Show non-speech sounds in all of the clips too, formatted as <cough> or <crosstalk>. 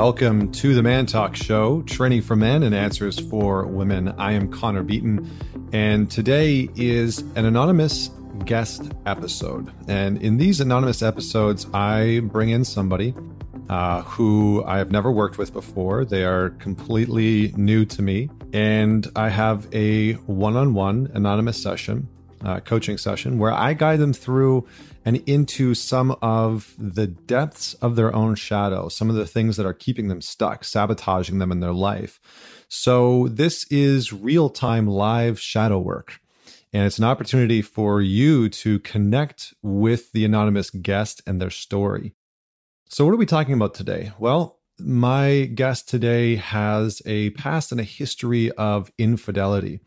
Welcome to the ManTalks Show, training for men and answers for women. I am Connor Beaton, and today is an anonymous guest episode. And in these anonymous episodes, I bring in somebody uh, who I have never worked with before. They are completely new to me. And I have a one on one anonymous session, uh, coaching session, where I guide them through and into some of the depths of their own shadow, some of the things that are keeping them stuck, sabotaging them in their life. So, this is real time live shadow work. And it's an opportunity for you to connect with the anonymous guest and their story. So, what are we talking about today? Well, my guest today has a past and a history of infidelity.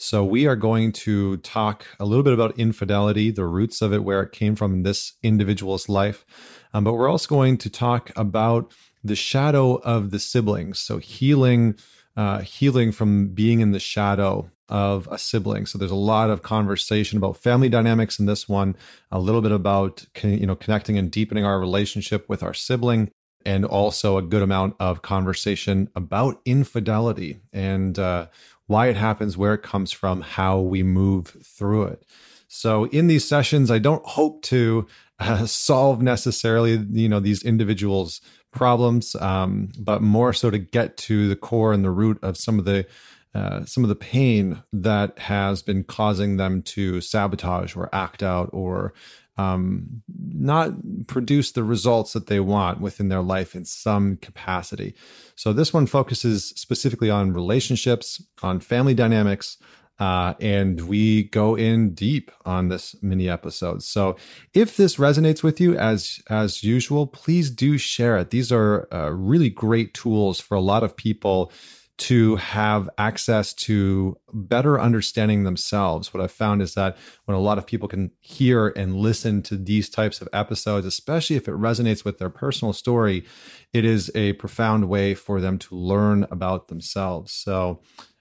So, we are going to talk a little bit about infidelity, the roots of it, where it came from in this individual's life. Um, but we're also going to talk about the shadow of the siblings. So, healing, uh, healing from being in the shadow of a sibling. So, there's a lot of conversation about family dynamics in this one, a little bit about you know connecting and deepening our relationship with our sibling, and also a good amount of conversation about infidelity and uh, why it happens, where it comes from, how we move through it. So in these sessions, I don't hope to <laughs> uh, solve necessarily, you know, these individuals' problems, um, but more so to get to the core and the root of some of the uh, some of the pain that has been causing them to sabotage or act out or um, not produce the results that they want within their life in some capacity. So, this one focuses specifically on relationships, on family dynamics, uh, and we go in deep on this mini episode. So, if this resonates with you as as usual, please do share it. These are uh, really great tools for a lot of people to have access to better understanding themselves. What I've found is that when a lot of people can hear and listen to these types of episodes, especially if it resonates with their personal story, it is a profound way for them to learn about themselves. So,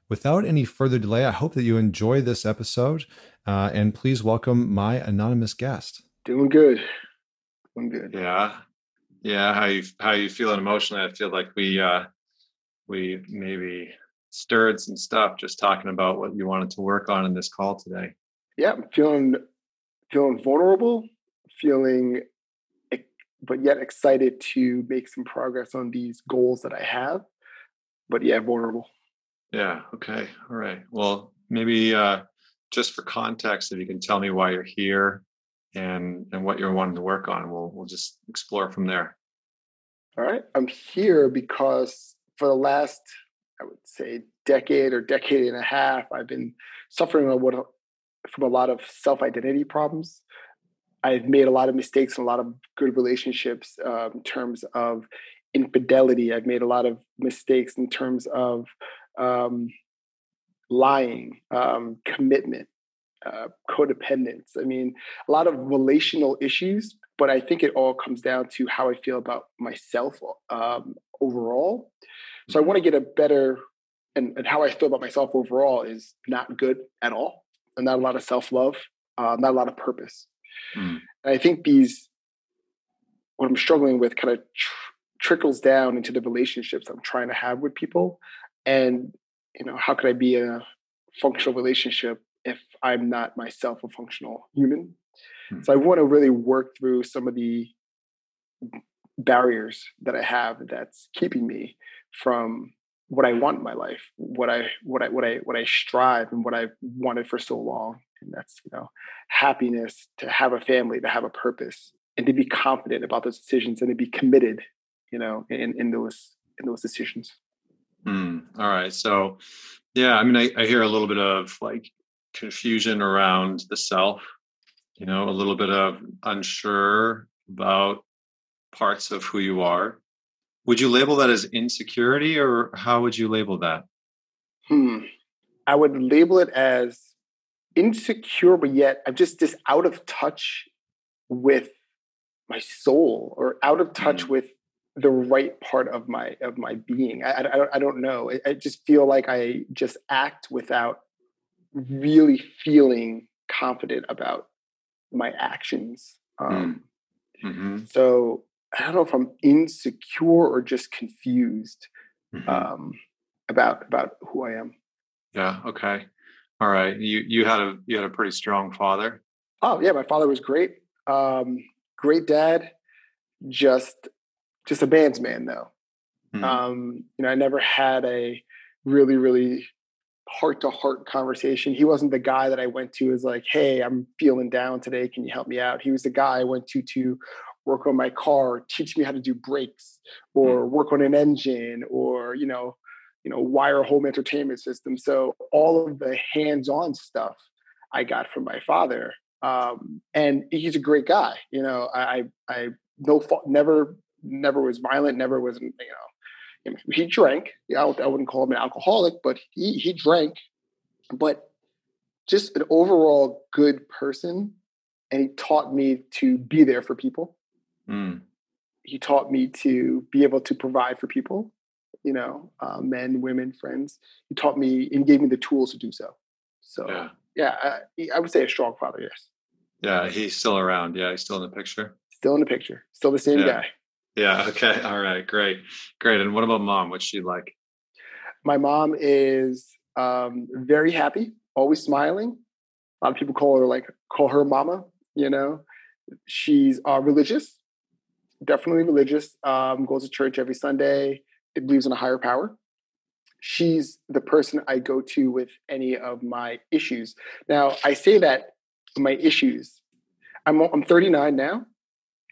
without any further delay, I hope that you enjoy this episode uh, and please welcome my anonymous guest. Doing good. Doing good. Yeah. Yeah. How you how you feeling emotionally? I feel like we uh we maybe stirred some stuff just talking about what you wanted to work on in this call today. Yeah, I'm feeling feeling vulnerable, feeling but yet excited to make some progress on these goals that I have. But yeah, vulnerable. Yeah, okay. All right. Well, maybe uh just for context if you can tell me why you're here and and what you're wanting to work on, we'll we'll just explore from there. All right. I'm here because for the last, I would say, decade or decade and a half, I've been suffering from a lot of self identity problems. I've made a lot of mistakes in a lot of good relationships um, in terms of infidelity. I've made a lot of mistakes in terms of um, lying, um, commitment, uh, codependence. I mean, a lot of relational issues, but I think it all comes down to how I feel about myself um, overall. So I want to get a better, and, and how I feel about myself overall is not good at all, and not a lot of self love, uh, not a lot of purpose. Mm. And I think these, what I'm struggling with, kind of tr- trickles down into the relationships I'm trying to have with people, and you know, how could I be a functional relationship if I'm not myself a functional human? Mm. So I want to really work through some of the barriers that I have that's keeping me from what I want in my life, what I what I what I what I strive and what I've wanted for so long. And that's, you know, happiness, to have a family, to have a purpose, and to be confident about those decisions and to be committed, you know, in, in those in those decisions. Mm, all right. So yeah, I mean I, I hear a little bit of like confusion around the self, you know, a little bit of unsure about parts of who you are. Would you label that as insecurity or how would you label that? Hmm. I would label it as insecure, but yet I'm just just out of touch with my soul or out of touch mm. with the right part of my of my being. I, I, I don't know. I, I just feel like I just act without really feeling confident about my actions. Um, mm. mm-hmm. So I don't know if I'm insecure or just confused mm-hmm. um, about about who I am. Yeah. Okay. All right. You you had a you had a pretty strong father. Oh yeah, my father was great. Um, great dad. Just just a band's man though. Mm-hmm. Um, you know, I never had a really really heart to heart conversation. He wasn't the guy that I went to as like, hey, I'm feeling down today. Can you help me out? He was the guy I went to to work on my car, teach me how to do brakes, or mm. work on an engine, or you know, you know, wire home entertainment system. So all of the hands-on stuff I got from my father. Um, and he's a great guy. You know, I I no fault, never never was violent, never was you know he drank. I, I wouldn't call him an alcoholic, but he he drank. But just an overall good person, and he taught me to be there for people. Mm. He taught me to be able to provide for people, you know, uh, men, women, friends. He taught me and gave me the tools to do so. So, yeah, yeah I, I would say a strong father. Yes. Yeah, he's still around. Yeah, he's still in the picture. Still in the picture. Still the same yeah. guy. Yeah. <laughs> Okay. All right. Great. Great. And what about mom? What's she like? My mom is um, very happy, always smiling. A lot of people call her like call her mama. You know, she's uh, religious, definitely religious. Um, goes to church every Sunday. It believes in a higher power. She's the person I go to with any of my issues. Now, I say that my issues. I'm I'm 39 now.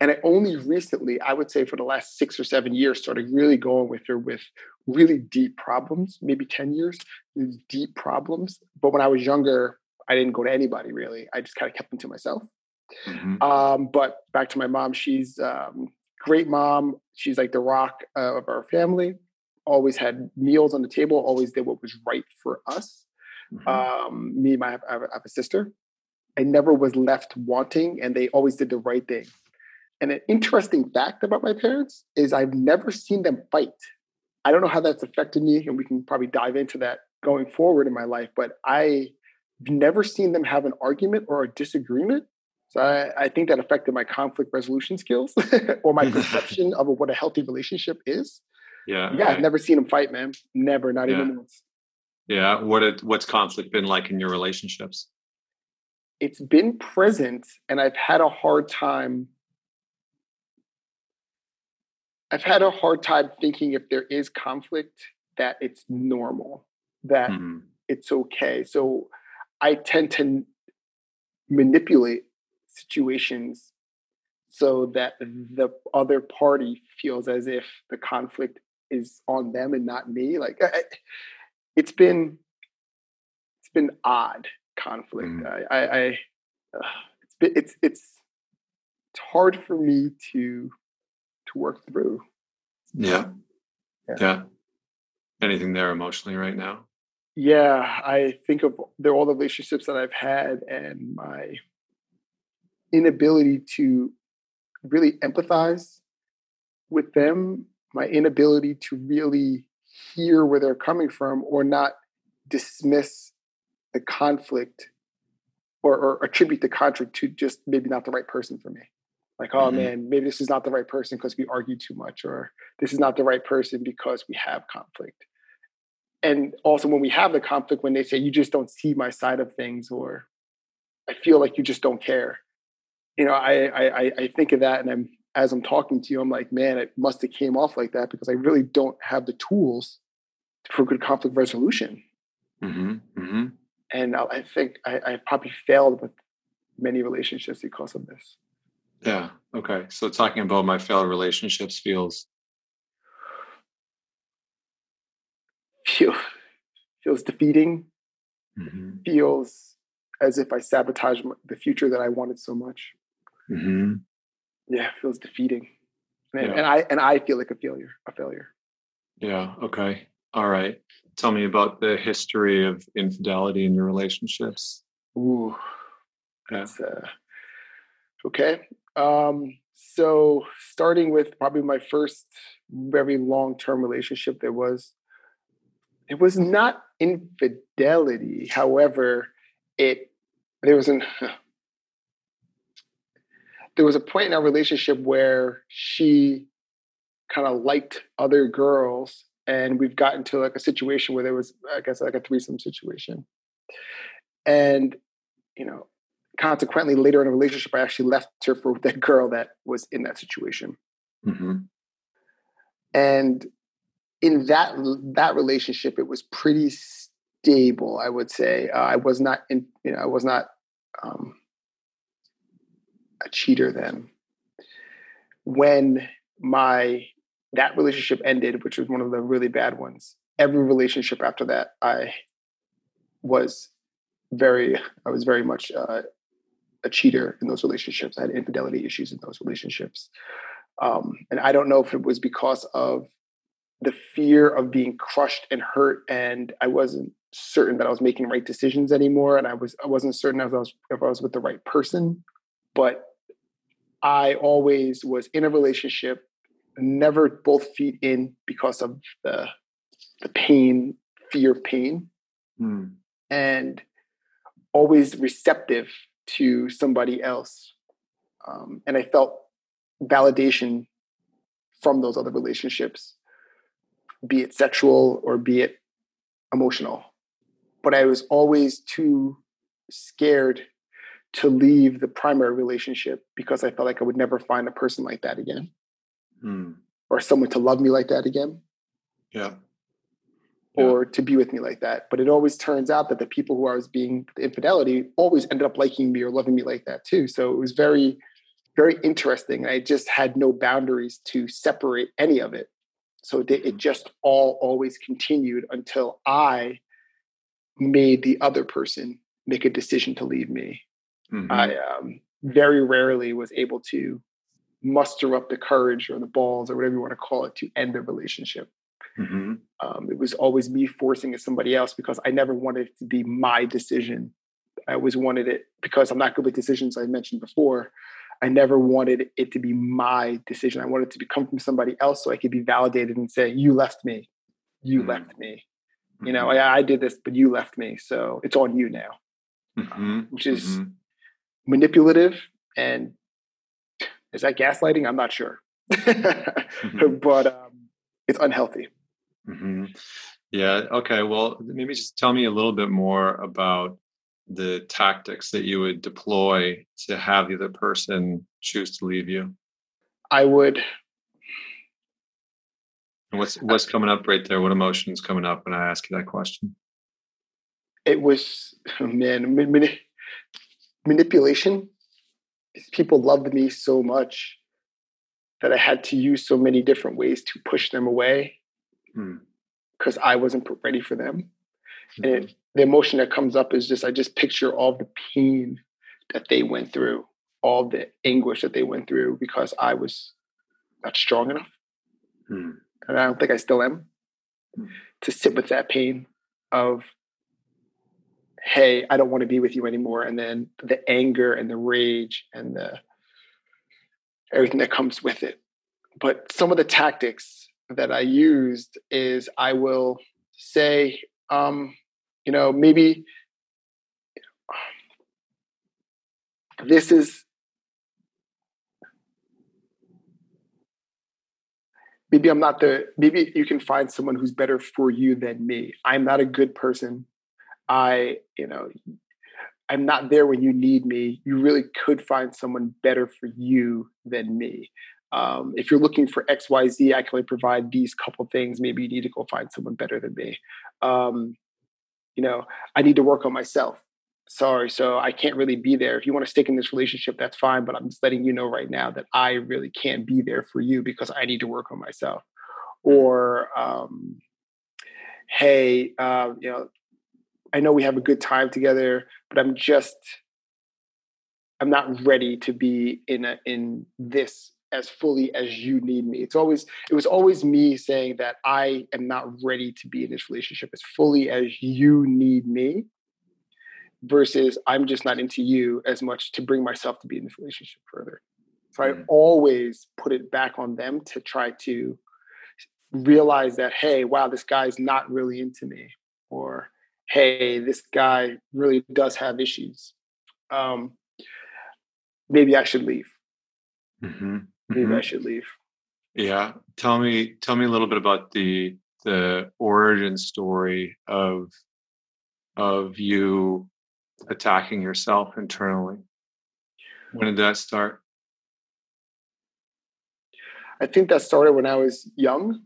And I only recently, I would say for the last six or seven years, started really going with her with really deep problems, maybe 10 years, deep problems. But when I was younger, I didn't go to anybody really. I just kind of kept them to myself. Mm-hmm. Um, but back to my mom, she's um, great mom. She's like the rock uh, of our family. Always had meals on the table. Always did what was right for us. Mm-hmm. Um, me and my I have a sister. I never was left wanting, and they always did the right thing. And an interesting fact about my parents is I've never seen them fight. I don't know how that's affected me, and we can probably dive into that going forward in my life, but I've never seen them have an argument or a disagreement. So I, I think that affected my conflict resolution skills <laughs> or my <laughs> perception of what a healthy relationship is. Yeah. Yeah, I've never seen them fight, man. Never, not yeah. even once. Yeah. What it, what's conflict been like in your relationships? It's been present, and I've had a hard time I've had a hard time thinking if there is conflict that it's normal, that mm-hmm. it's okay. So I tend to manipulate situations so that the other party feels as if the conflict is on them and not me. Like I, it's been, it's been odd conflict. Mm-hmm. I, I, I uh, it's been, it's it's it's hard for me to to work through. Yeah. Um, yeah. Yeah. Anything there emotionally right now? Yeah, I think of the, all the relationships that I've had and my inability to really empathize with them, my inability to really hear where they're coming from or not dismiss the conflict or, or attribute the conflict to just maybe not the right person for me like oh mm-hmm. man maybe this is not the right person because we argue too much or this is not the right person because we have conflict and also when we have the conflict when they say you just don't see my side of things or i feel like you just don't care you know i i i think of that and i'm as i'm talking to you i'm like man it must have came off like that because i really don't have the tools for good conflict resolution mm-hmm. Mm-hmm. and I, think I, I probably failed with many relationships because of this yeah. Okay. So talking about my failed relationships feels feel feels defeating. Mm-hmm. Feels as if I sabotaged the future that I wanted so much. Mm-hmm. Yeah, feels defeating, and, yeah. and I and I feel like a failure. A failure. Yeah. Okay. All right. Tell me about the history of infidelity in your relationships. Ooh, that's uh, okay. Um, so starting with probably my first very long-term relationship, there was it was not infidelity. However, it there was an <sighs> there was a point in our relationship where she kind of liked other girls and we've gotten to like a situation where there was i guess like a threesome situation and you know consequently later in a relationship i actually left her for that girl that was in that situation mm-hmm. and in that that relationship it was pretty stable i would say uh, i was not in you know i was not um, a cheater then when my that relationship ended, which was one of the really bad ones. Every relationship after that, I was very, I was very much uh, a cheater in those relationships. I had infidelity issues in those relationships. Um, and I don't know if it was because of the fear of being crushed and hurt, and I wasn't certain that I was making right decisions anymore, and I was I wasn't certain if I was if I was with the right person. But I always was in a relationship never both feet in because of the the pain, fear of pain, mm. and always receptive to somebody else. Um, and I felt validation from those other relationships, be it sexual or be it emotional. But I was always too scared to leave the primary relationship because I felt like I would never find a person like that again mm. or someone to love me like that again. Yeah. Or yeah. to be with me like that. But it always turns out that the people who I was being the infidelity always ended up liking me or loving me like that too. So it was very, very interesting. I just had no boundaries to separate any of it. So it just all always continued until I made the other person make a decision to leave me. Mm-hmm. I um, very rarely was able to muster up the courage or the balls or whatever you want to call it to end the relationship. Mm-hmm. Um, it was always me forcing it somebody else because I never wanted it to be my decision. I always wanted it because I'm not good with decisions. I mentioned before. I never wanted it to be my decision. I wanted it to come from somebody else so I could be validated and say, "You left me. You mm-hmm. left me. You know, mm-hmm. I, I, did this, but you left me. So it's on you now." Mm-hmm. Which is mm-hmm. manipulative and is that gaslighting? I'm not sure, <laughs> mm-hmm. but um, it's unhealthy. Mm-hmm. Yeah. Okay. Well, maybe just tell me a little bit more about the tactics that you would deploy to have the other person choose to leave you. I would. And what's what's coming up right there? What emotions coming up when I ask you that question? It was <laughs> man mani- manipulation people loved me so much that I had to use so many different ways to push them away because hmm. I wasn't ready for them. Mm-hmm. And it, the emotion that comes up is just I just picture all the pain that they went through, all the anguish that they went through because I was not strong enough. Hmm. And I don't think I still am hmm. to sit with that pain of hey, I don't want to be with you anymore. And then the anger and the rage and the everything that comes with it. But some of the tactics that I used is I will say, um, you know, maybe this is maybe I'm not the maybe you can find someone who's better for you than me. I'm not a good person. I, you know, I'm not there when you need me. You really could find someone better for you than me. Um, if you're looking for X, Y, Z, I can only provide these couple things. Maybe you need to go find someone better than me. Um, you know, I need to work on myself. Sorry, so I can't really be there. If you want to stick in this relationship, that's fine. But I'm just letting you know right now that I really can't be there for you because I need to work on myself. Or, um, hey, uh, you know, I know we have a good time together, but I'm just I'm not ready to be in a, in this as fully as you need me. It's always it was always me saying that I am not ready to be in this relationship as fully as you need me versus I'm just not into you as much to bring myself to be in this relationship further. So mm. I always put it back on them to try to realize that hey, wow, this guy's not really into me or hey, this guy really does have issues. Um, maybe I should leave. mm-hmm. Maybe mm-hmm. I should leave. Yeah, tell me tell me a little bit about the the origin story of of you attacking yourself internally. When did that start? I think that started when I was young,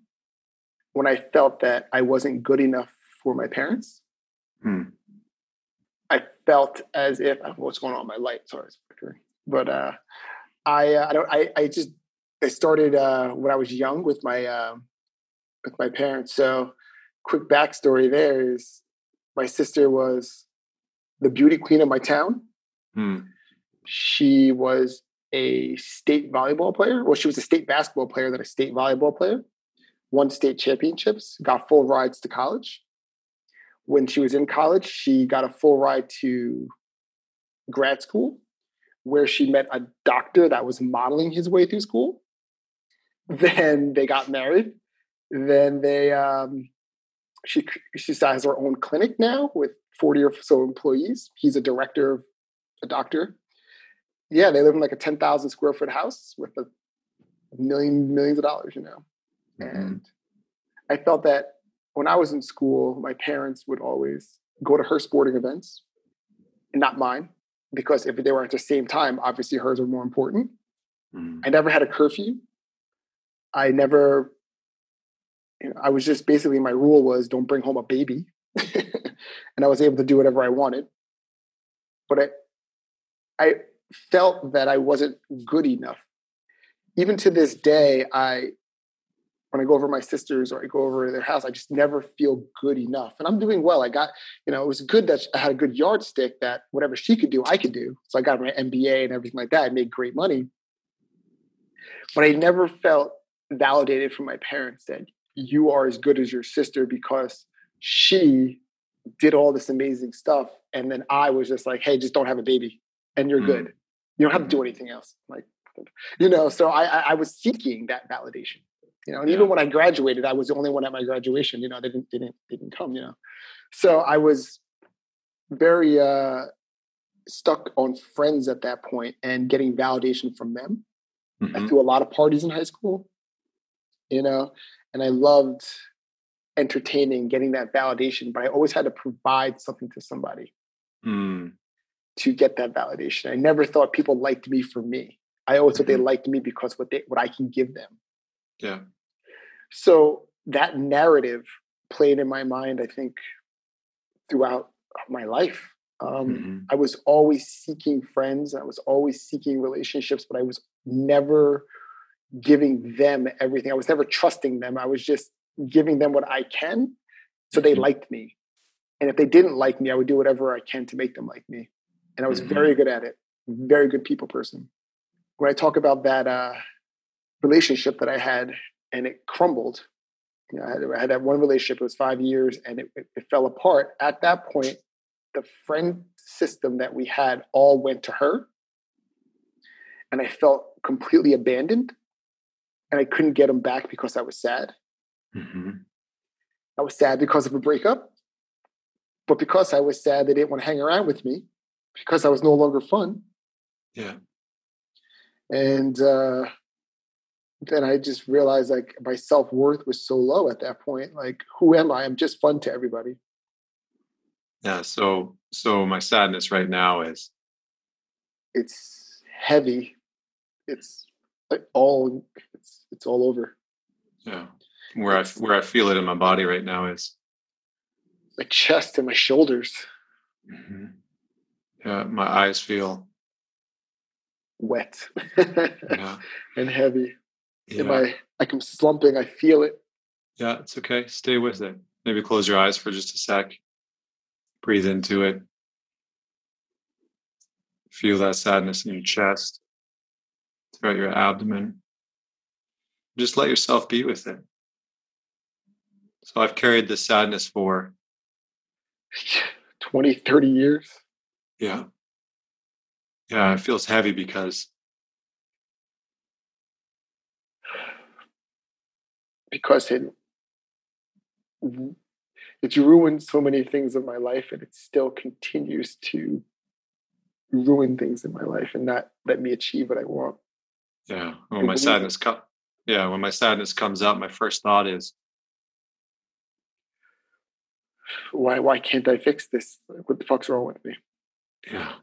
when I felt that I wasn't good enough for my parents. Hmm. I felt as if what's going on with my light. Sorry, but uh, I uh, I don't I I just I started uh, when I was young with my uh, with my parents. So, quick backstory there is my sister was the beauty queen of my town. Hmm. She was a state volleyball player. Well, she was a state basketball player, then a state volleyball player. Won state championships, got full rides to college. When she was in college, she got a full ride to grad school, where she met a doctor that was modeling his way through school. Then they got married. Then they um, she she has her own clinic now with 40 or so employees. He's a director, of a doctor. Yeah, they live in like a 10,000 square foot house with a million millions of dollars, you know. Mm-hmm. And I felt that when I was in school, my parents would always go to her sporting events and not mine because if they were at the same time, obviously hers were more important. Mm-hmm. I never had a curfew. I never you know, I was just basically my rule was don't bring home a baby, <laughs> and I was able to do whatever I wanted. But I, I felt that I wasn't good enough. Even to this day, I when I go over my sisters or I go over their house, I just never feel good enough. And I'm doing well. I got, you know, it was good that I had a good yardstick that whatever she could do, I could do. So I got my MBA and everything like that. I made great money. But I never felt validated from my parents that you are as good as your sister because she did all this amazing stuff. And then I was just like, hey, just don't have a baby and you're mm good. You don't have to do mm-hmm. anything else. Like, you know, so I, I was seeking that validation, you know, and yeah. even when I graduated, I was the only one at my graduation, you know, they didn't, didn't, didn't come, you know? So I was very, uh, stuck on friends at that point and getting validation from them. Mm-hmm. I threw a lot of parties in high school, you know, and I loved entertaining, getting that validation, but I always had to provide something to somebody mm. to get that validation. I never thought people liked me for me. I always mm-hmm. thought they mm-hmm. liked me because what they what I can give them. Yeah. So that narrative played in my mind, I think, throughout my life. Um, mm-hmm. I was always seeking friends. I was always seeking relationships, but I was never giving them everything. I was never trusting them. I was just giving them what I can so they mm-hmm. liked me. And if they didn't like me, I would do whatever I can to make them like me. And I was mm-hmm. very good at it. Very good people person. When I talk about that uh, relationship that I had and it crumbled, you know, I had, I had that one relationship, it was five years and it, it, it fell apart. At that point, the friend system that we had all went to her. And I felt completely abandoned and I couldn't get them back because I was sad. Mm-hmm. I was sad because of a breakup, but because I was sad, they didn't want to hang around with me because I was no longer fun. Yeah. And uh, then I just realized like my self worth was so low at that point. Like, who am I? I'm just fun to everybody. Yeah. So, so my sadness right now is it's heavy. It's like all it's it's all over. Yeah, where I where I feel it in my body right now is my chest and my shoulders. Mm-hmm. Yeah, my eyes feel wet <laughs> yeah. and heavy. Yeah. Am I like I'm slumping? I feel it. Yeah, it's okay. Stay with it. Maybe close your eyes for just a sec. Breathe into it. Feel that sadness in your chest throughout your abdomen. Just let yourself be with it. So I've carried this sadness for <laughs> 20, 30 years. Yeah. Yeah, it feels heavy because because it it's ruined so many things in my life and it still continues to ruin things in my life and not let me achieve what I want. Yeah. When my sadness comes, yeah, when my sadness comes up, my first thought is, why why can't I fix this? What the fuck's wrong with me? Yeah.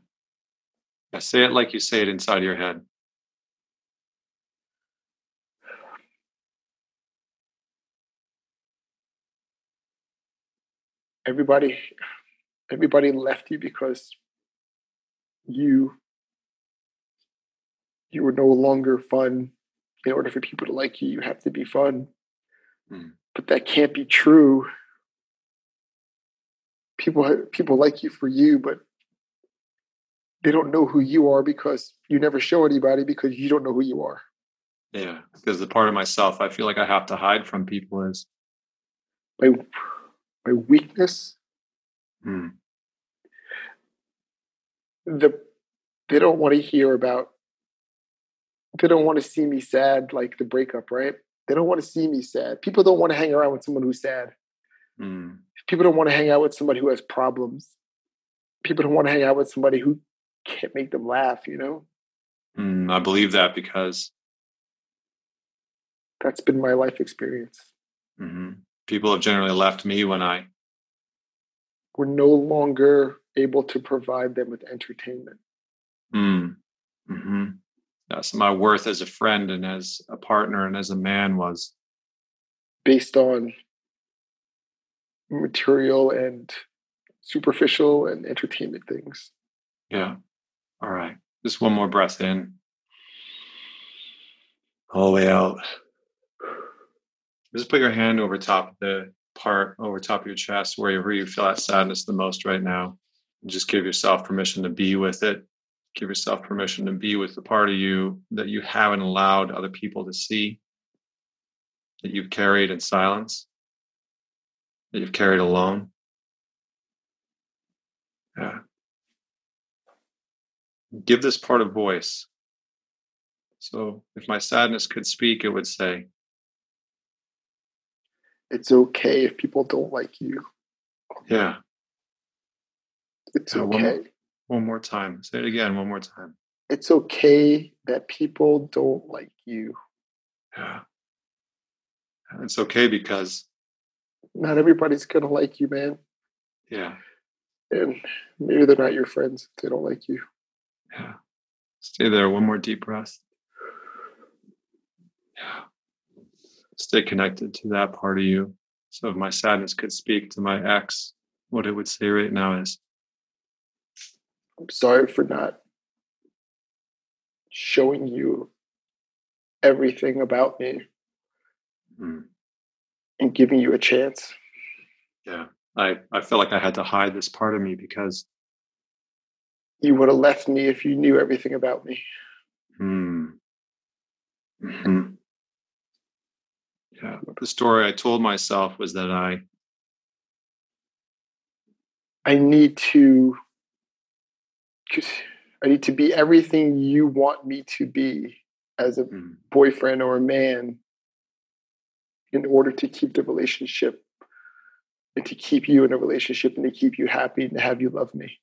Yeah. Say it like you say it inside your head. Everybody everybody left you because you you were no longer fun. In order for people to like you, you have to be fun. Mm. But that can't be true. People people like you for you, but they don't know who you are because you never show anybody because you don't know who you are. Yeah, because the part of myself I feel like I have to hide from people is my my weakness. Hmm. The they don't want to hear about they don't want to see me sad like the breakup, right? They don't want to see me sad. People don't want to hang around with someone who's sad. Mm. People don't want to hang out with somebody who has problems. People don't want to hang out with somebody who can't make them laugh, you know? Mm, I believe that because that's been my life experience. Mm-hmm. People have generally left me when I. We're no longer able to provide them with entertainment. Mm. Mm-hmm. So my worth as a friend and as a partner and as a man was based on material and superficial and entertainment things. Yeah. All right. Just one more breath in. All the way out. Just put your hand over top of the part, over top of your chest, wherever you feel that sadness the most right now. And just give yourself permission to be with it. Give yourself permission to be with the part of you that you haven't allowed other people to see, that you've carried in silence, that you've carried alone. Yeah give this part a voice. So if my sadness could speak, it would say, It's okay if people don't like you. Yeah. It's uh, yeah, okay. One more, one more time. Say it again one more time. It's okay that people don't like you. Yeah. It's okay because not everybody's going to like you, man. Yeah. And maybe they're not your friends if they don't like you. Yeah. Stay there. One more deep breath. Yeah. Stay connected to that part of you. So if my sadness could speak to my ex, what it would say right now is I'm sorry for not showing you everything about me mm. and giving you a chance. Yeah. I, I felt like I had to hide this part of me because you would have left me if you knew everything about me. Hmm. Mm-hmm. The story I told myself was that I I need to I need to be everything you want me to be as a mm. boyfriend or a man in order to keep the relationship and to keep you in a relationship and to keep you happy and to have you love me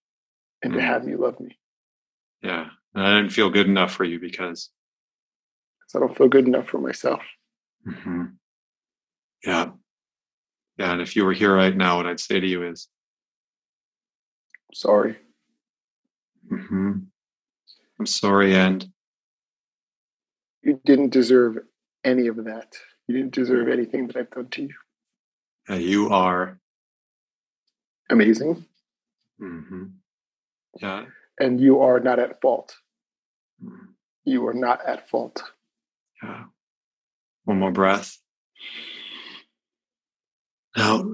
and mm. to have you love me. Yeah. And I didn't feel good enough for you because I don't feel good enough for myself. Mm-hmm. Yeah. Yeah. And if you were here right now, what I'd say to you is sorry. Mm-hmm. I'm sorry. And you didn't deserve any of that. You didn't deserve anything that I've done to you. Yeah, you are amazing. Mm-hmm. Yeah. And you are not at fault. Mm. You are not at fault. Yeah. One more breath. Out.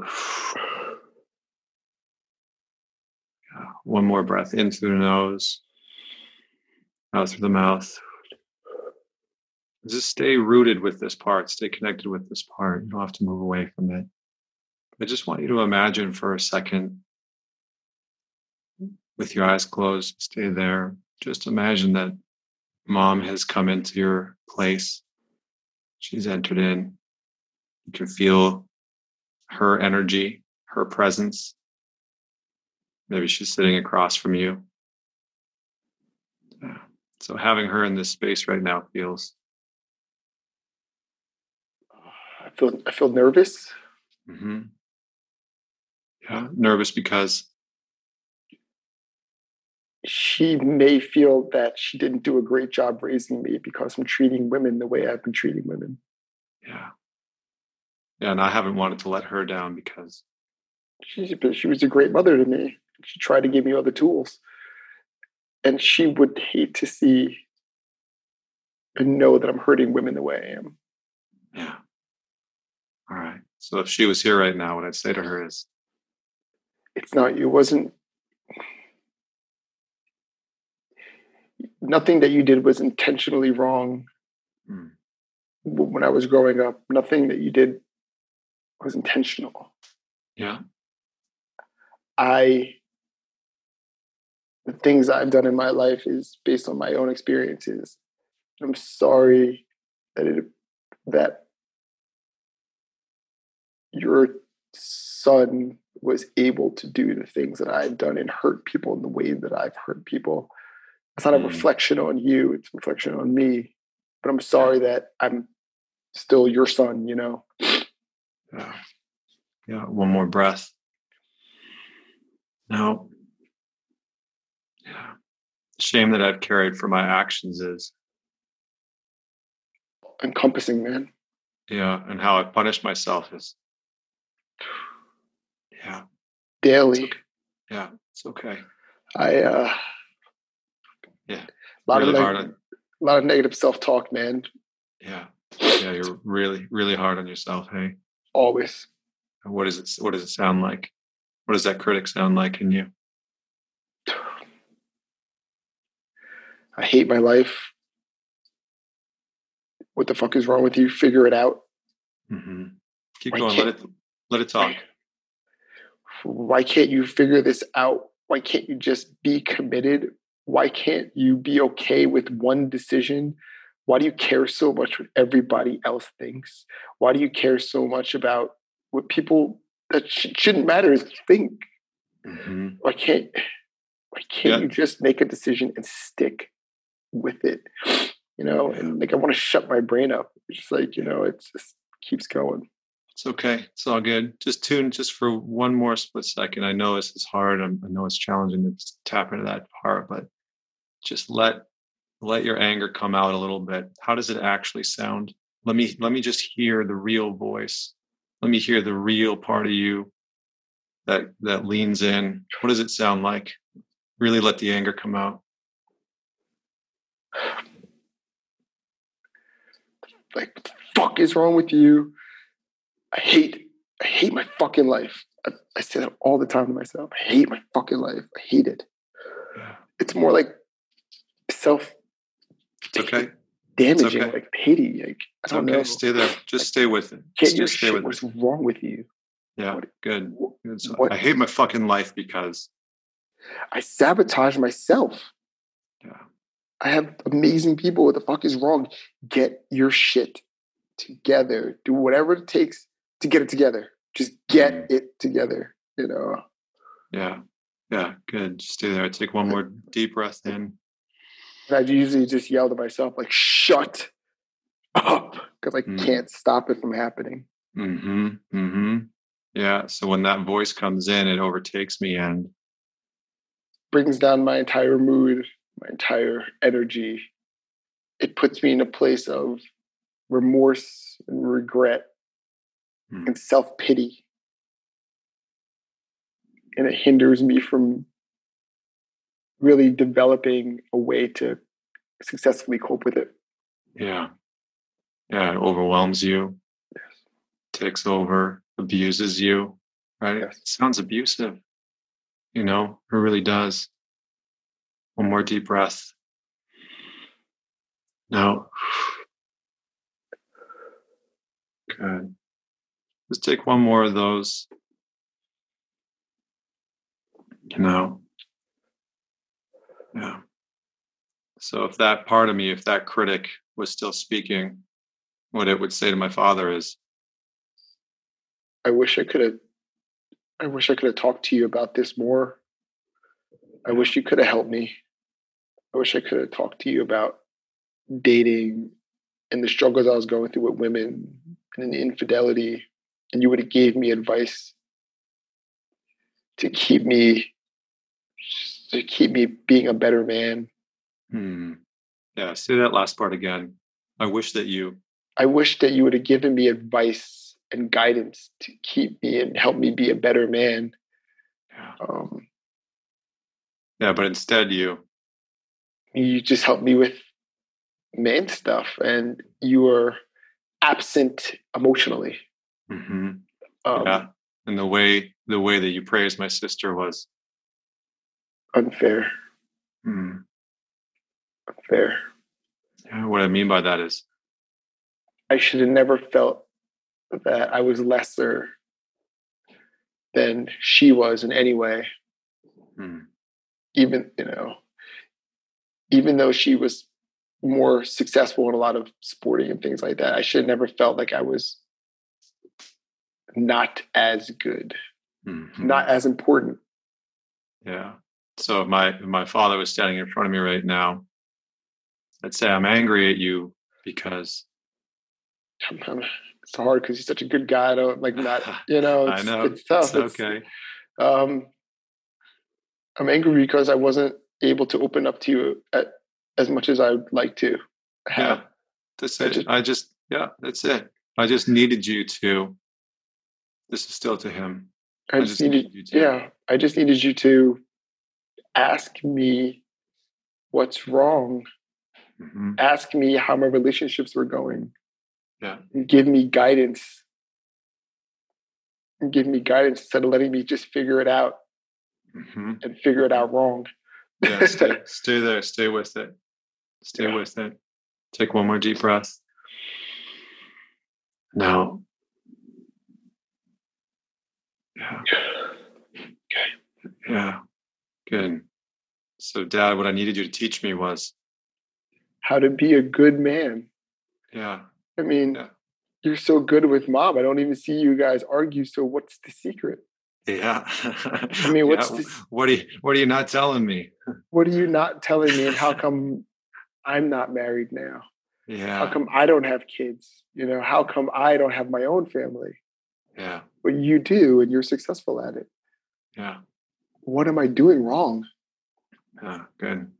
One more breath in through the nose, out through the mouth. Just stay rooted with this part, stay connected with this part. You don't have to move away from it. I just want you to imagine for a second with your eyes closed, stay there. Just imagine that mom has come into your place. She's entered in. You can feel her energy, her presence. Maybe she's sitting across from you. So having her in this space right now feels. I feel I feel nervous. Mm-hmm. Yeah, um, nervous because she may feel that she didn't do a great job raising me because I'm treating women the way I've been treating women. Yeah. Yeah, and I haven't wanted to let her down because she, she was a great mother to me. She tried to give me other tools. And she would hate to see and know that I'm hurting women the way I am. Yeah. All right. So if she was here right now, what I'd say to her is It's not, it wasn't, nothing that you did was intentionally wrong. Mm. When I was growing up, nothing that you did was intentional. Yeah. I the things I've done in my life is based on my own experiences. I'm sorry that it that your son was able to do the things that I've done and hurt people in the way that I've hurt people. It's not a mm. reflection on you, it's a reflection on me. But I'm sorry that I'm still your son, you know? Yeah. Yeah. One more breath. No. Yeah. Shame that I've carried for my actions is encompassing, man. Yeah. And how I punish myself is yeah. Daily. It's okay. Yeah. It's okay. I uh yeah. A lot really of neg- a lot of negative self talk, man. Yeah. Yeah, you're really, really hard on yourself, hey? Always. What does it what does it sound like? What does that critic sound like in you? I hate my life. What the fuck is wrong with you? Figure it out. Mm-hmm. Keep why going. Let it let it talk. Why can't you figure this out? Why can't you just be committed? Why can't you be okay with one decision? Why do you care so much what everybody else thinks? Why do you care so much about what people that sh- shouldn't matter think. Mm-hmm. Why can't why can't yeah. you just make a decision and stick with it? You know, yeah. and like I want to shut my brain up. It's just like, you know, it just keeps going. It's okay. It's all good. Just tune just for one more split second. I know this is hard. I know it's challenging to tap into that part, but just let let your anger come out a little bit. How does it actually sound? Let me let me just hear the real voice. Let me hear the real part of you that that leans in. What does it sound like? Really let the anger come out. Like what the fuck is wrong with you? I hate i hate my fucking life. I, I say that all the time to myself. I hate my fucking life. I hate it. Yeah. it's more like self it's okay damaging, okay. like pity. Like I don't okay. know. Stay there. Just stay with it. Get your stay shit. What's it. wrong with you? Yeah, what, good. good. So what, I hate my fucking life because I sabotage myself. Yeah. I have amazing people. What the fuck is wrong? Get your shit together. Do whatever it takes to get it together. Just get mm. it together. You know. Yeah. Yeah. Good. Just stay there. Take one more deep breath in. And I usually just yell to myself, like, shut up, because I mm. can't stop it from happening. Mm-hmm. Mm-hmm. Yeah. So when that voice comes in, it overtakes me and brings down my entire mood, my entire energy. It puts me in a place of remorse and regret mm. and self pity. And it hinders me from really developing a way to successfully cope with it. Yeah. Yeah. It overwhelms you, yes. takes over, abuses you, right? Yes. It sounds abusive, you know, it really does. One more deep breath. Now, <sighs> good. Just take one more of those. You know, yeah. So if that part of me, if that critic was still speaking, what it would say to my father is, I wish I could have I wish I could have talked to you about this more. I wish you could have helped me. I wish I could have talked to you about dating and the struggles I was going through with women and an infidelity, and you would have gave me advice to keep me to keep me being a better man. Hmm. Yeah, say that last part again. I wish that you. I wish that you would have given me advice and guidance to keep me and help me be a better man. Yeah. Um, yeah, but instead you. You just helped me with man stuff, and you were absent emotionally. Mm-hmm. Um, yeah, and the way the way that you praised my sister was unfair. Mm. Unfair. Yeah, what I mean by that is, I should have never felt that I was lesser than she was in any way. Mm. Even you know, even though she was more successful in a lot of sporting and things like that, I should have never felt like I was not as good, mm-hmm. not as important. Yeah. So if my if my father was standing in front of me right now, I'd say I'm angry at you because it's hard because he's such a good guy. I don't like not <laughs> you know. I know it's tough. It's okay. It's, um, I'm angry because I wasn't able to open up to you at, as much as I would like to. Have. Yeah, that's I it. Just, I just yeah, that's it. I just needed you to. This is still to him. I, I just, needed, needed yeah. I just needed you to ask me what's wrong. Mm-hmm. Ask me how my relationships were going. Yeah. give me guidance. And give me guidance instead of letting me just figure it out mm-hmm. and figure it out wrong. yeah, stay, <laughs> stay there. Stay with it. Stay yeah. with it. Take one more deep breath. Now, yeah. <sighs> Okay. Yeah. Good. So, Dad, what I needed you to teach me was how to be a good man. Yeah. I mean, yeah. you're so good with mom. I don't even see you guys argue. So, what's the secret? Yeah. I mean, <laughs> what's yeah. the, what are you what are you not telling me? What are you not telling me? And how <laughs> come I'm not married now? Yeah. How come I don't have kids? You know, how come I don't have my own family? Yeah. But you do, and you're successful at it. Yeah what am I doing wrong? Yeah, good.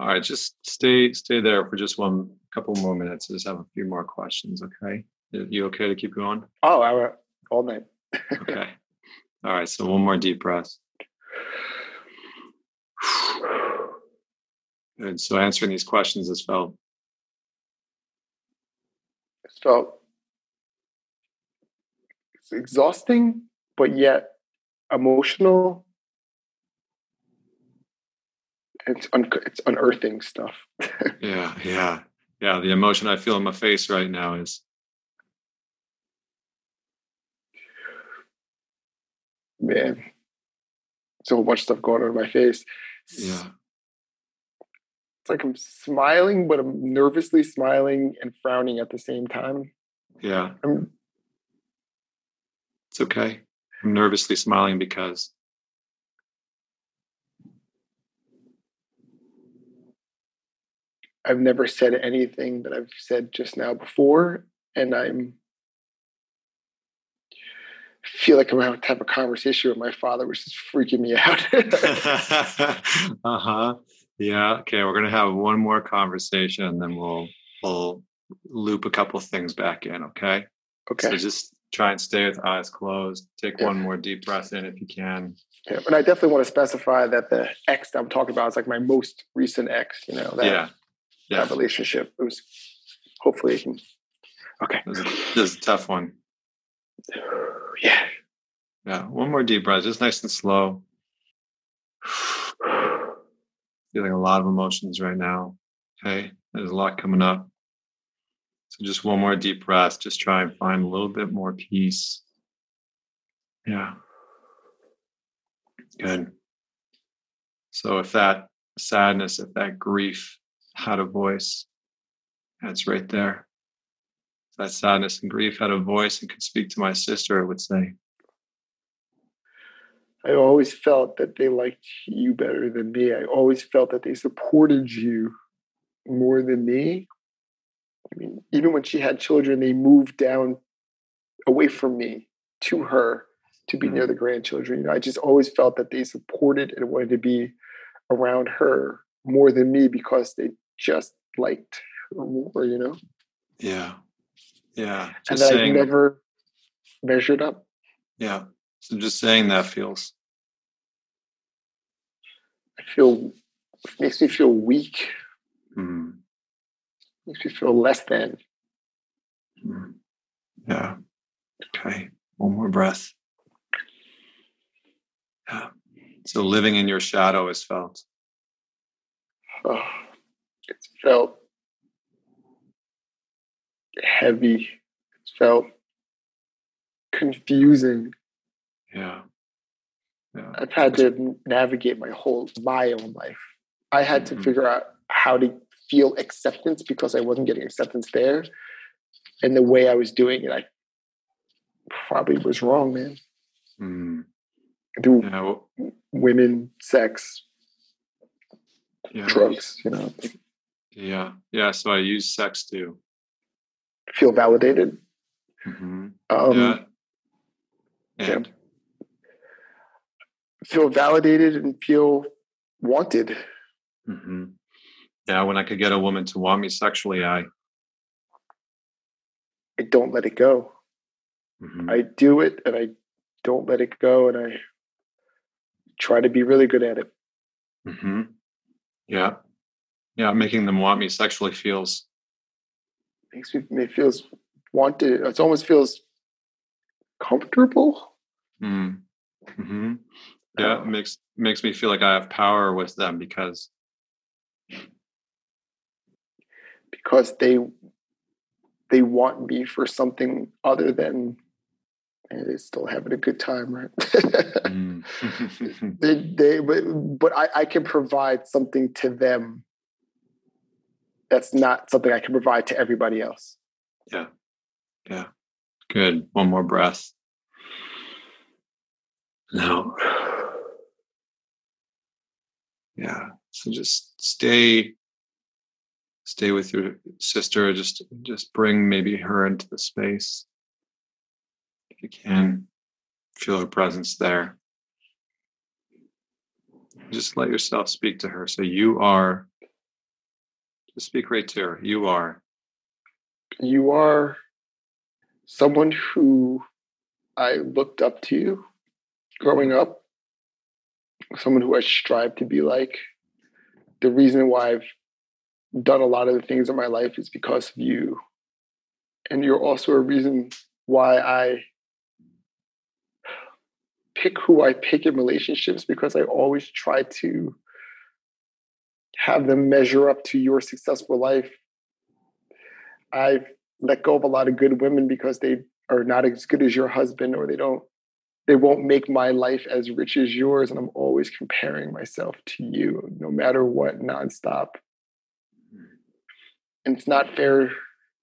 All right, just stay stay there for just one couple more minutes. I just have a few more questions. Okay, you okay to keep going? Oh, I all night. okay. All right. So one more deep breath. And So answering these questions has felt. It's felt. It's exhausting, but yet emotional it's un- it's unearthing stuff. <laughs> yeah, yeah, yeah. The emotion I feel in my face right now is. Man, so much stuff going on in my face. Yeah. It's like I'm smiling, but I'm nervously smiling and frowning at the same time. Yeah. I'm, it's okay. I'm nervously smiling because I've never said anything that I've said just now before, and I'm feel like I'm going to have a conversation with my father, which is freaking me out. <laughs> uh huh. Yeah. Okay. We're gonna have one more conversation, and then we'll we'll loop a couple things back in. Okay. Okay. So just try and stay with eyes closed. Take yeah. one more deep breath in if you can. Yeah, but I definitely want to specify that the ex that I'm talking about is like my most recent ex. You know. That, yeah yeah. that relationship. It was hopefully can, okay. This is, this is a tough one. <sighs> Yeah. Yeah. One more deep breath, just nice and slow. <sighs> Feeling a lot of emotions right now. Okay. There's a lot coming up. So just one more deep breath. Just try and find a little bit more peace. Yeah. Good. So if that sadness, if that grief had a voice. That's right there. If that sadness and grief had a voice and could speak to my sister, it would say. I always felt that they liked you better than me. I always felt that they supported you more than me. I mean, even when she had children, they moved down away from me to her to be near mm. the grandchildren. You know, I just always felt that they supported and wanted to be around her more than me because they just liked her more, you know? Yeah. Yeah. Just and saying, I never measured up. Yeah. So just saying that feels. I feel, makes me feel weak. Mm. Makes me feel less than. Mm. Yeah. Okay. One more breath. Yeah. So living in your shadow is felt. <sighs> Oh, it's felt heavy. It's felt confusing. Yeah. yeah. I've had to navigate my whole my own life. I had mm-hmm. to figure out how to feel acceptance because I wasn't getting acceptance there. And the way I was doing it, I probably was wrong, man. Mm. Do yeah, well, women, sex, yeah. drugs, you know. Yeah. Yeah. So I use sex to feel validated. Mm-hmm. Um, yeah. And? yeah. Feel validated and feel wanted. Mm-hmm. Yeah. When I could get a woman to want me sexually, I. I don't let it go. Mm-hmm. I do it and I don't let it go and I try to be really good at it. Mm-hmm. Yeah. Yeah. Making them want me sexually feels makes me it feels wanted. It almost feels comfortable. Mm. Mm-hmm. Yeah, makes makes me feel like I have power with them because because they they want me for something other than and they're still having a good time, right? mm. <laughs> <laughs> they, they, but, but I, I can provide something to them that's not something I can provide to everybody else. Yeah. Yeah. Good. One more breath. Now. Yeah. So just stay stay with your sister just just bring maybe her into the space if you can feel her presence there. Just let yourself speak to her. So you are, speak right to her. You are. You are someone who I looked up to growing up, someone who I strive to be like. The reason why I've done a lot of the things in my life is because of you. And you're also a reason why I pick who I pick in relationships because I always try to have them measure up to your successful life. I've let go of a lot of good women because they are not as good as your husband or they don't they won't make my life as rich as yours and i'm always comparing myself to you no matter what nonstop and it's not fair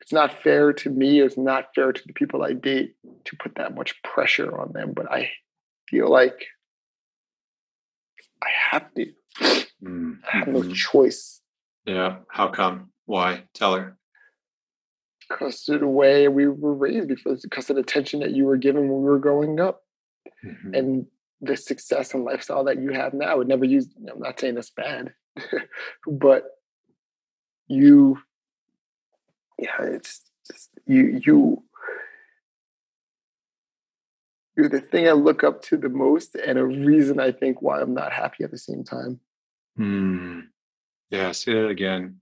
it's not fair to me it's not fair to the people i date to put that much pressure on them but i feel like I have to. Mm-hmm. I have no mm-hmm. choice. Yeah. How come? Why? Tell her. Because of the way we were raised, because because of the attention that you were given when we were growing up, mm-hmm. and the success and lifestyle that you have now. I would never use. I'm not saying that's bad, <laughs> but you, yeah, it's just you. You you're the thing I look up to the most, and a reason I think why I'm not happy at the same time. Hmm. Yeah, say that again.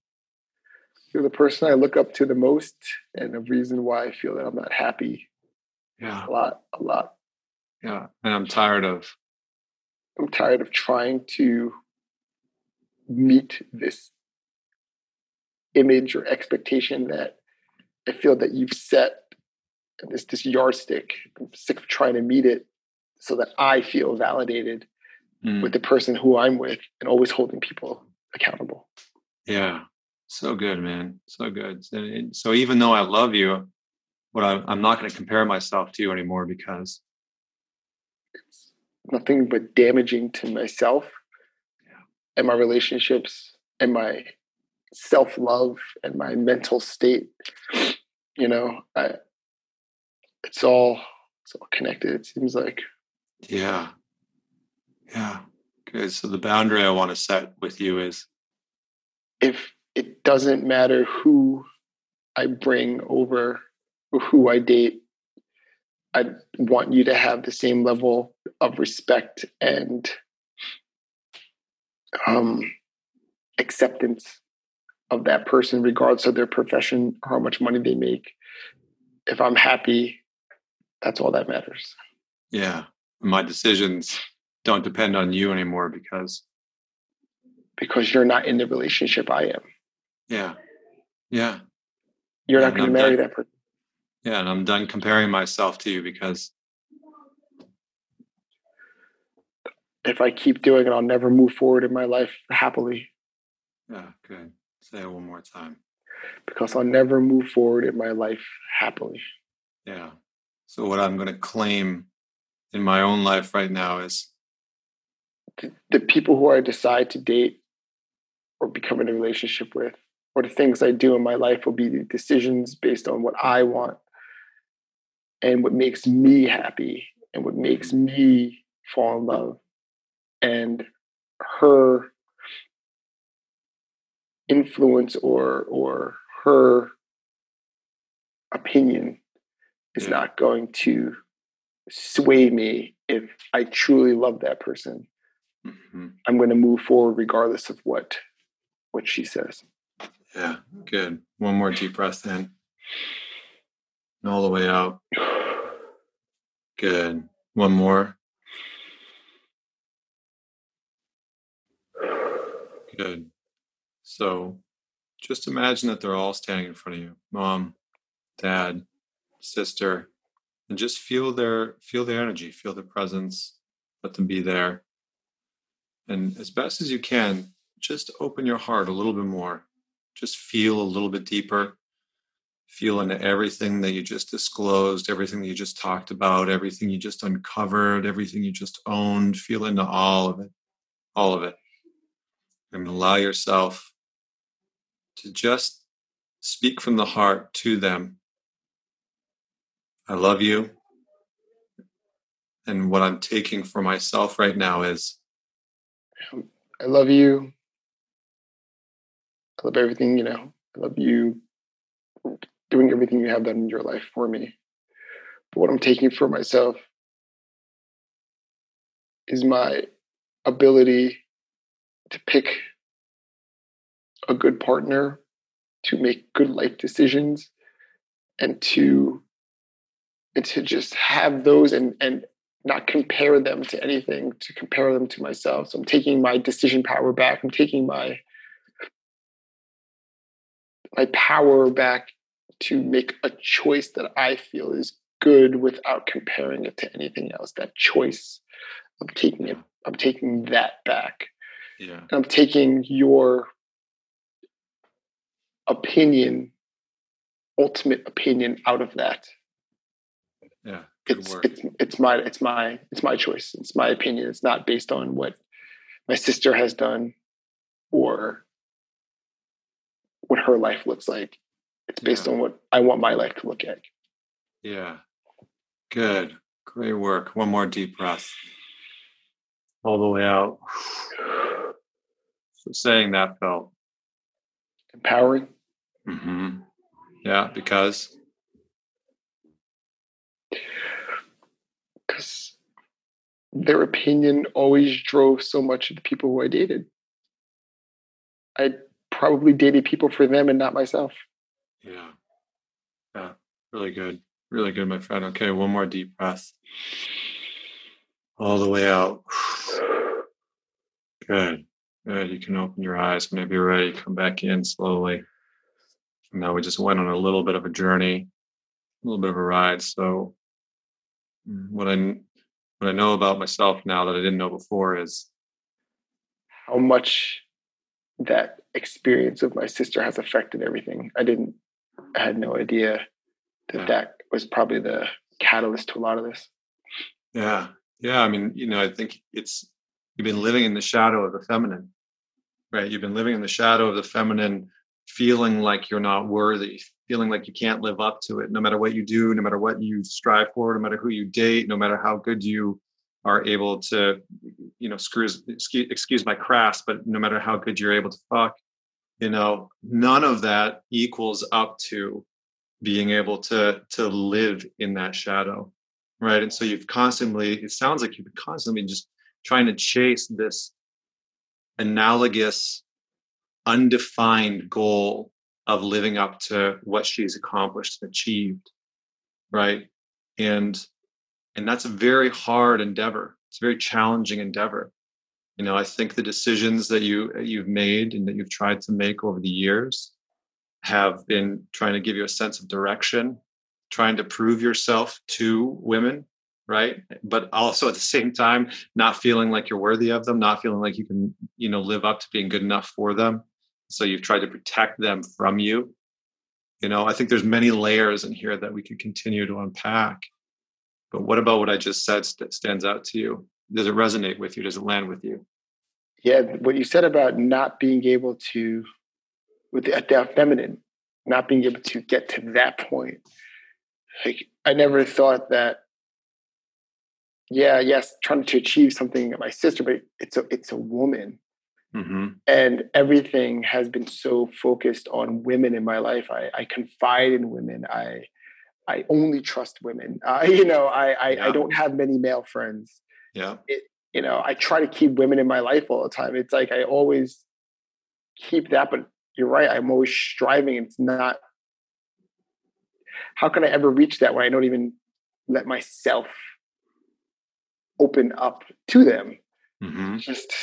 You're the person I look up to the most, and the reason why I feel that I'm not happy. Yeah. A lot, a lot. Yeah. And I'm tired of. I'm tired of trying to meet this image or expectation that I feel that you've set this this yardstick. I'm sick of trying to meet it so that I feel validated mm. with the person who I'm with and always holding people accountable. Yeah. So good, man. So good. So even though I love you, what I, I'm not going to compare myself to you anymore because it's nothing but damaging to myself yeah. and my relationships and my self love and my mental state. You know, I, it's all it's all connected. It seems like. Yeah. Yeah. Okay. So the boundary I want to set with you is if it doesn't matter who I bring over or who I date, I want you to have the same level of respect and um, acceptance of that person, regardless of their profession or how much money they make. If I'm happy, that's all that matters. Yeah. My decisions don't depend on you anymore because because you're not in the relationship I am. Yeah. Yeah. You're not going to marry done, that person. Yeah, and I'm done comparing myself to you because if I keep doing it, I'll never move forward in my life happily. Yeah, good. Say it one more time. Because I'll never move forward in my life happily. Yeah. So, what I'm going to claim in my own life right now is the, the people who I decide to date or become in a relationship with, or the things I do in my life will be the decisions based on what I want and what makes me happy and what makes mm-hmm. me fall in love. And her influence or or her opinion is not going to sway me if I truly love that person. Mm-hmm. I'm going to move forward regardless of what what she says. Yeah, good. One more deep breath in. And all the way out. Good. One more. Good. So just imagine that they're all standing in front of you mom, dad, sister, and just feel their feel their energy, feel their presence, let them be there. And as best as you can, just open your heart a little bit more. Just feel a little bit deeper. Feel into everything that you just disclosed, everything that you just talked about, everything you just uncovered, everything you just owned. Feel into all of it, all of it. And allow yourself to just speak from the heart to them. I love you. And what I'm taking for myself right now is I love you. I love everything, you know. I love you doing everything you have done in your life for me. But what I'm taking for myself is my ability to pick a good partner, to make good life decisions, and to and to just have those and and not compare them to anything, to compare them to myself. So I'm taking my decision power back. I'm taking my my power back to make a choice that I feel is good without comparing it to anything else. That choice, I'm taking it, I'm taking that back. Yeah. I'm taking your opinion, ultimate opinion out of that. It's, it's it's my it's my it's my choice. It's my opinion. It's not based on what my sister has done or what her life looks like. It's based yeah. on what I want my life to look like. Yeah. Good. Great work. One more deep breath. All the way out. So saying that felt empowering. Mm-hmm. Yeah, because because their opinion always drove so much of the people who I dated. I probably dated people for them and not myself. Yeah. Yeah. Really good. Really good, my friend. Okay, one more deep breath. All the way out. <sighs> Good. Good. You can open your eyes whenever you're ready. Come back in slowly. Now we just went on a little bit of a journey, a little bit of a ride. So what I what I know about myself now that I didn't know before is how much that experience of my sister has affected everything. I didn't, I had no idea that yeah. that was probably the catalyst to a lot of this. Yeah. Yeah. I mean, you know, I think it's, you've been living in the shadow of the feminine, right? You've been living in the shadow of the feminine, feeling like you're not worthy, feeling like you can't live up to it no matter what you do no matter what you strive for no matter who you date no matter how good you are able to you know screws excuse, my crass but no matter how good you're able to fuck you know none of that equals up to being able to to live in that shadow right? And so you've constantly it sounds like you've been constantly just trying to chase this analogous undefined goal of living up to what she's accomplished and achieved right? And and that's a very hard endeavor. It's a very challenging endeavor. You know i think the decisions that you you've made and that you've tried to make over the years have been trying to give you a sense of direction trying to prove yourself to women right? But also at the same time not feeling like you're worthy of them not feeling like you can you know live up to being good enough for them so you've tried to protect them from you. You know i think there's many layers in here that we could continue to unpack. But what about what i just said st- stands out to you? Does it resonate with you? Does it land with you? Yeah what you said about not being able to with the, the feminine not being able to get to that point. Like i never thought that yeah yes trying to achieve something my sister but it's a it's a woman Mm-hmm. And everything has been so focused on women in my life. I, I confide in women. I I only trust women. <laughs> Uh, you know, I I, yeah. I, don't have many male friends. Yeah. It, you know, I try to keep women in my life all the time. It's like I always keep that, but you're right. I'm always striving. It's not. How can I ever reach that when I don't even let myself open up to them? Mm-hmm. Just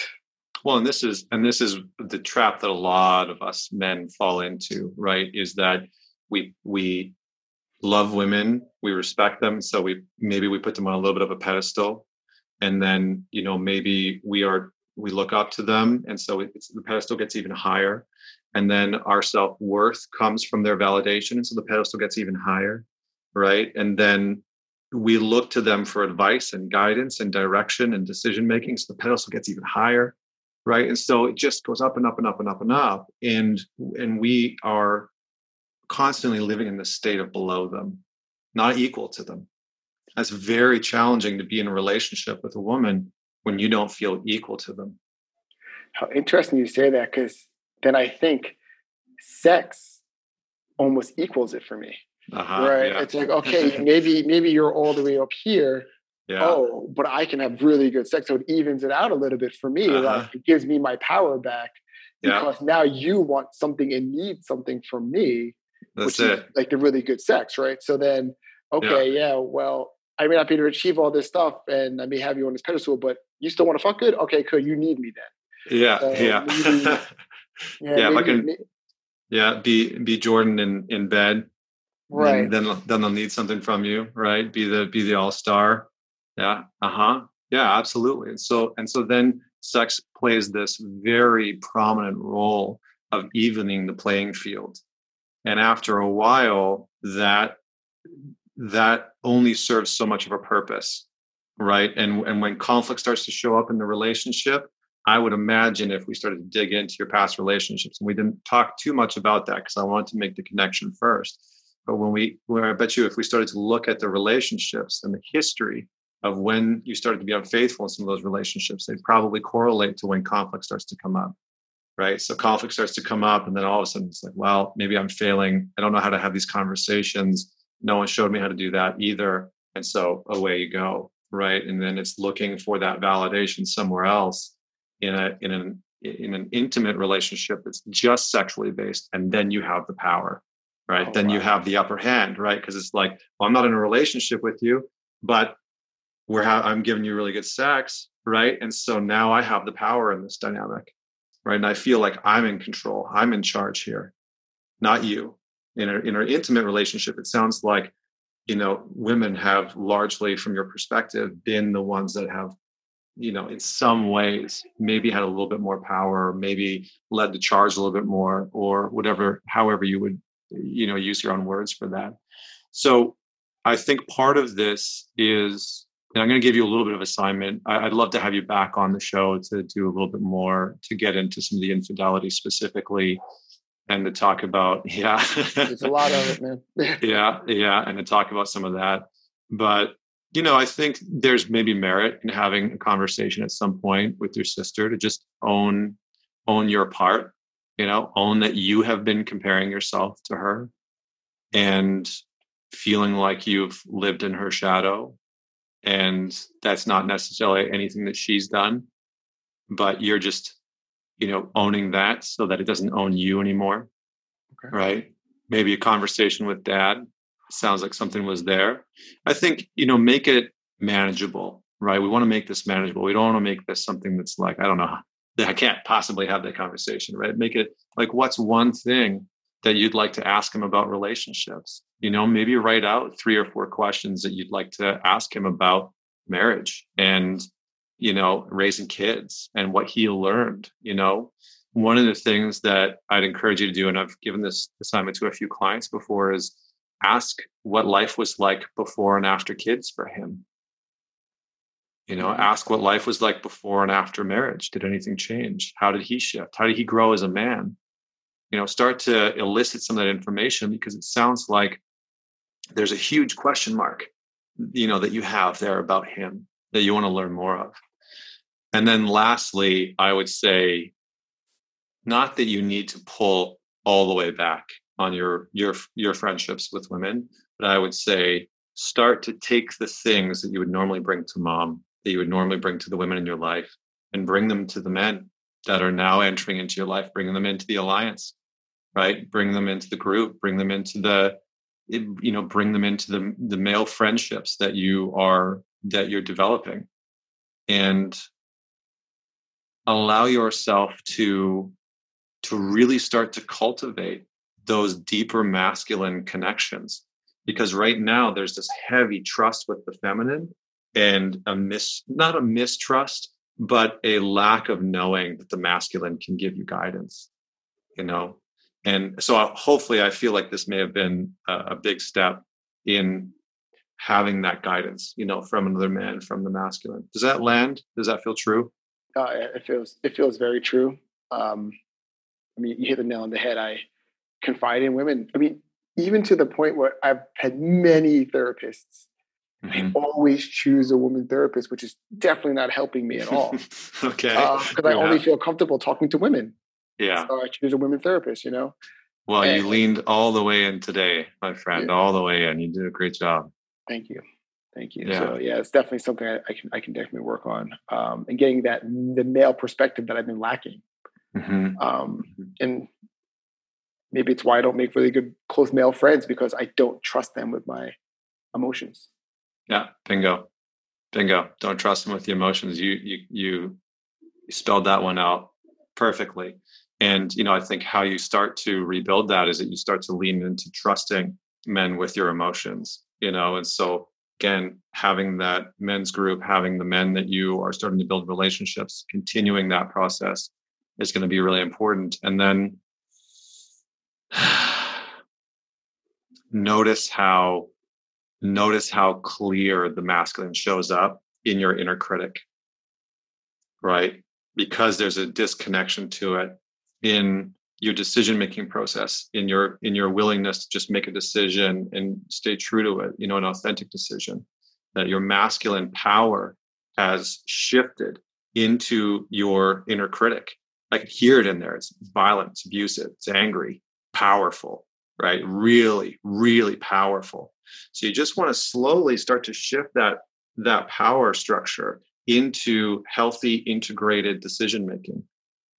well, and this is and this is the trap that a lot of us men fall into, right? Is that we we love women, we respect them, so we maybe we put them on a little bit of a pedestal, and then you know maybe we are we look up to them, and so the pedestal gets even higher, and then our self worth comes from their validation, and so the pedestal gets even higher, right? And then we look to them for advice and guidance and direction and decision making, so the pedestal gets even higher right? And so it just goes up and up and up and up and up. And and we are constantly living in the state of below them not equal to them. That's very challenging to be in a relationship with a woman when you don't feel equal to them. How interesting you say that because then i think sex almost equals it for me. Uh-huh, right? yeah. it's like okay <laughs> maybe maybe you're all the way up here yeah. oh, but I can have really good sex. So it evens it out a little bit for me. Uh-huh. Like it gives me my power back because yeah. now you want something and need something from me. That's which it. Is like the really good sex, right? So then, okay, yeah. yeah, well, I may not be able to achieve all this stuff and I may have you on this pedestal, but you still want to fuck good? Okay, cool. You need me then. Yeah. So yeah. Maybe, <laughs> yeah. yeah if I can, me, yeah, be, be Jordan in, in bed. Right. Then, then, then they'll need something from you, right? Be the, be the all-star yeah. Uh huh. Yeah, absolutely. And so, and so then sex plays this very prominent role of evening the playing field. And after a while, that that only serves so much of a purpose, right? And and when conflict starts to show up in the relationship, I would imagine if we started to dig into your past relationships, and we didn't talk too much about that because I wanted to make the connection first. But when we, when I bet you, if we started to look at the relationships and the history of when you started to be unfaithful in some of those relationships, they probably correlate to when conflict starts to come up. Right. So conflict starts to come up, and then all of a sudden it's like, well, maybe I'm failing. I don't know how to have these conversations. No one showed me how to do that either. And so away you go. Right. And then it's looking for that validation somewhere else in a in an in an intimate relationship that's just sexually based. And then you have the power. Right. Oh, then wow. you have the upper hand, right? Because it's like, well, I'm not in a relationship with you, but where I'm giving you really good sex, right? And so now I have the power in this dynamic, right? And I feel like I'm in control. I'm in charge here, not you. In our in our intimate relationship, it sounds like you know women have largely, from your perspective, been the ones that have you know in some ways maybe had a little bit more power maybe led the charge a little bit more or whatever however you would you know use your own words for that so i think part of this is and I'm going to give you a little bit of assignment. I'd love to have you back on the show to do a little bit more to get into some of the infidelity specifically. and to talk about <laughs> yeah there's a lot of it man <laughs> yeah yeah and to talk about some of that but you know i think there's maybe merit in having a conversation at some point with your sister to just own own your part you know own that you have been comparing yourself to her and feeling like you've lived in her shadow and that's not necessarily anything that she's done but you're just you know owning that so that it doesn't own you anymore okay. right? Maybe a conversation with dad sounds like something was there. I think you know make it manageable right? We want to make this manageable. We don't want to make this something that's like i don't know that i can't possibly have that conversation right? Make it like what's one thing that you'd like to ask him about relationships you know maybe write out three or four questions that you'd like to ask him about marriage and you know, raising kids and what he learned, you know. One of the things that I'd encourage you to do, and I've given this assignment to a few clients before, is ask what life was like before and after kids for him. You know, mm-hmm. ask what life was like before and after marriage. Did anything change? How did he shift? How did he grow as a man? You know, start to elicit some of that information because it sounds like there's a huge question mark, you know, that you have there about him that you want to learn more of. And then lastly, I would say not that you need to pull all the way back on your your your friendships with women, but I would say start to take the things that you would normally bring to mom, that you would normally bring to the women in your life, and bring them to the men that are now entering into your life, bringing them into the alliance, right? Bring them into the group, bring them into the you know bring them into the the male friendships that you are that you're developing and allow yourself to to really start to cultivate those deeper masculine connections because right now there's this heavy trust with the feminine and a mis not a mistrust but a lack of knowing that the masculine can give you guidance you know and so hopefully i feel like this may have been a, a big step in having that guidance, you know, from another man, from the masculine. Does that land? Does that feel true? Uh, it feels it feels very true. Um, I mean, you hit the nail on the head. I confide in women. I mean, even to the point where I've had many therapists. Mm-hmm. I always choose a woman therapist, which is definitely not helping me at all. <laughs> okay, because uh, I only feel comfortable talking to women. Yeah, so I choose a women therapist. You know. Well, and, you leaned all the way in today, my friend, yeah. all the way in. You did a great job. Thank you. Thank you. Yeah. So yeah, it's definitely something I, I, can I can definitely work on, um, and getting that the male perspective that I've been lacking. Mm-hmm. Um, mm-hmm. and maybe it's why I don't make really good close male friends because I don't trust them with my emotions. Yeah, bingo, bingo. Don't trust them with the emotions. You you you spelled that one out perfectly. And you know, I think how you start to rebuild that is that you start to lean into trusting men with your emotions you know and so again having that men's group having the men that you are starting to build relationships continuing that process is going to be really important and then <sighs> notice how notice how clear the masculine shows up in your inner critic right? Because there's a disconnection to it in your decision making process in your in your willingness to just make a decision and stay true to it you know an authentic decision that your masculine power has shifted into your inner critic. I can hear it in there. It's violent it's abusive it's angry powerful right really really powerful so you just want to slowly start to shift that that power structure into healthy integrated decision making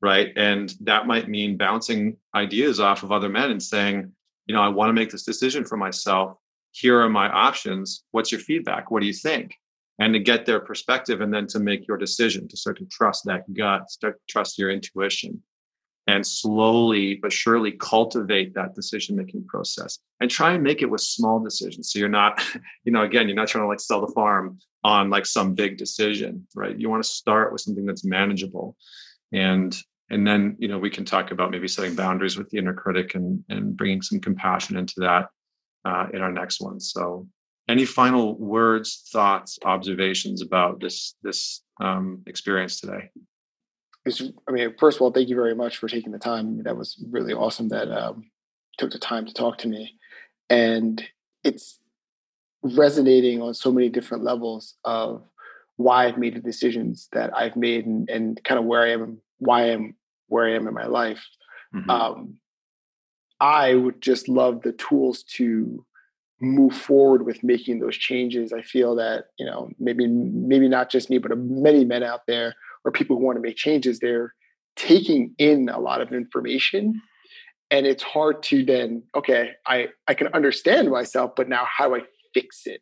right? And that might mean bouncing ideas off of other men and saying, you know, I want to make this decision for myself. Here are my options. What's your feedback? What do you think? And to get their perspective and then to make your decision, to start to trust that gut, start to trust your intuition, and slowly but surely cultivate that decision making process and try and make it with small decisions. So you're not, <laughs> you know, again, you're not trying to like sell the farm on like some big decision, right? You want to start with something that's manageable and and then you know we can talk about maybe setting boundaries with the inner critic and and bringing some compassion into that uh, in our next one so any final words thoughts observations about this this um, experience today it's, I mean, first of all, thank you very much for taking the time. That was really awesome that um, took the time to talk to me. And it's resonating on so many different levels of why I've made the decisions that I've made and, and kind of where I am, why I am where I am in my life. Mm-hmm. Um, I would just love the tools to move forward with making those changes. I feel that you know maybe maybe not just me, but many men out there or people who want to make changes, they're taking in a lot of information and it's hard to then okay i i can understand myself but now how do i fix it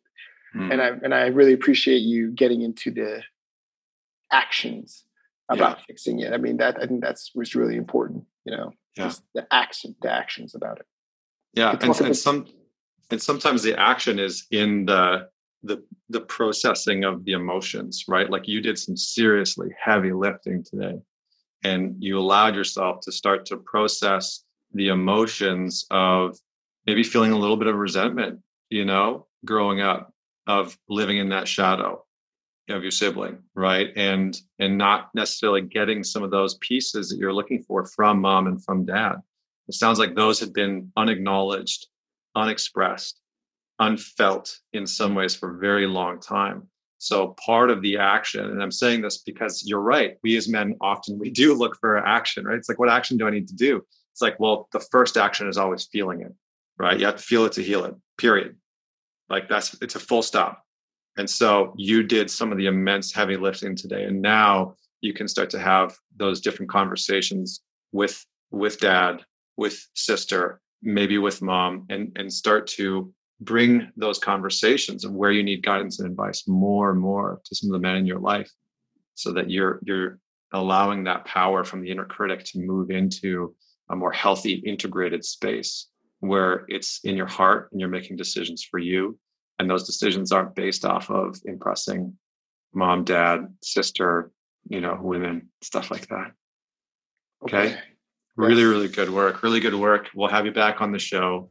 mm. and i and i really appreciate you getting into the actions about yeah. fixing it i mean that i think that's was really important you know yeah. just the action the actions about it yeah and, and some and sometimes the action is in the the the processing of the emotions right? Like you did some seriously heavy lifting today and you allowed yourself to start to process the emotions of maybe feeling a little bit of resentment you know growing up of living in that shadow of your sibling right? And and not necessarily getting some of those pieces that you're looking for from mom and from dad. It sounds like those had been unacknowledged unexpressed unfelt in some ways for a very long time. So part of the action, and I'm saying this because you're right, we as men often we do look for action, right? It's like, what action do I need to do? It's like, well, the first action is always feeling it, right? You have to feel it to heal it, period. Like that's it's a full stop. And so you did some of the immense heavy lifting today. And now you can start to have those different conversations with with dad, with sister, maybe with mom, and and start to bring those conversations of where you need guidance and advice more and more to some of the men in your life so that you're you're allowing that power from the inner critic to move into a more healthy integrated space where it's in your heart and you're making decisions for you. And those decisions aren't based off of impressing mom dad sister you know women stuff like that. Okay, okay. really really good work. Really good work. We'll have you back on the show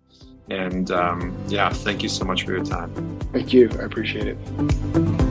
and um, yeah, thank you so much for your time. Thank you. I appreciate it.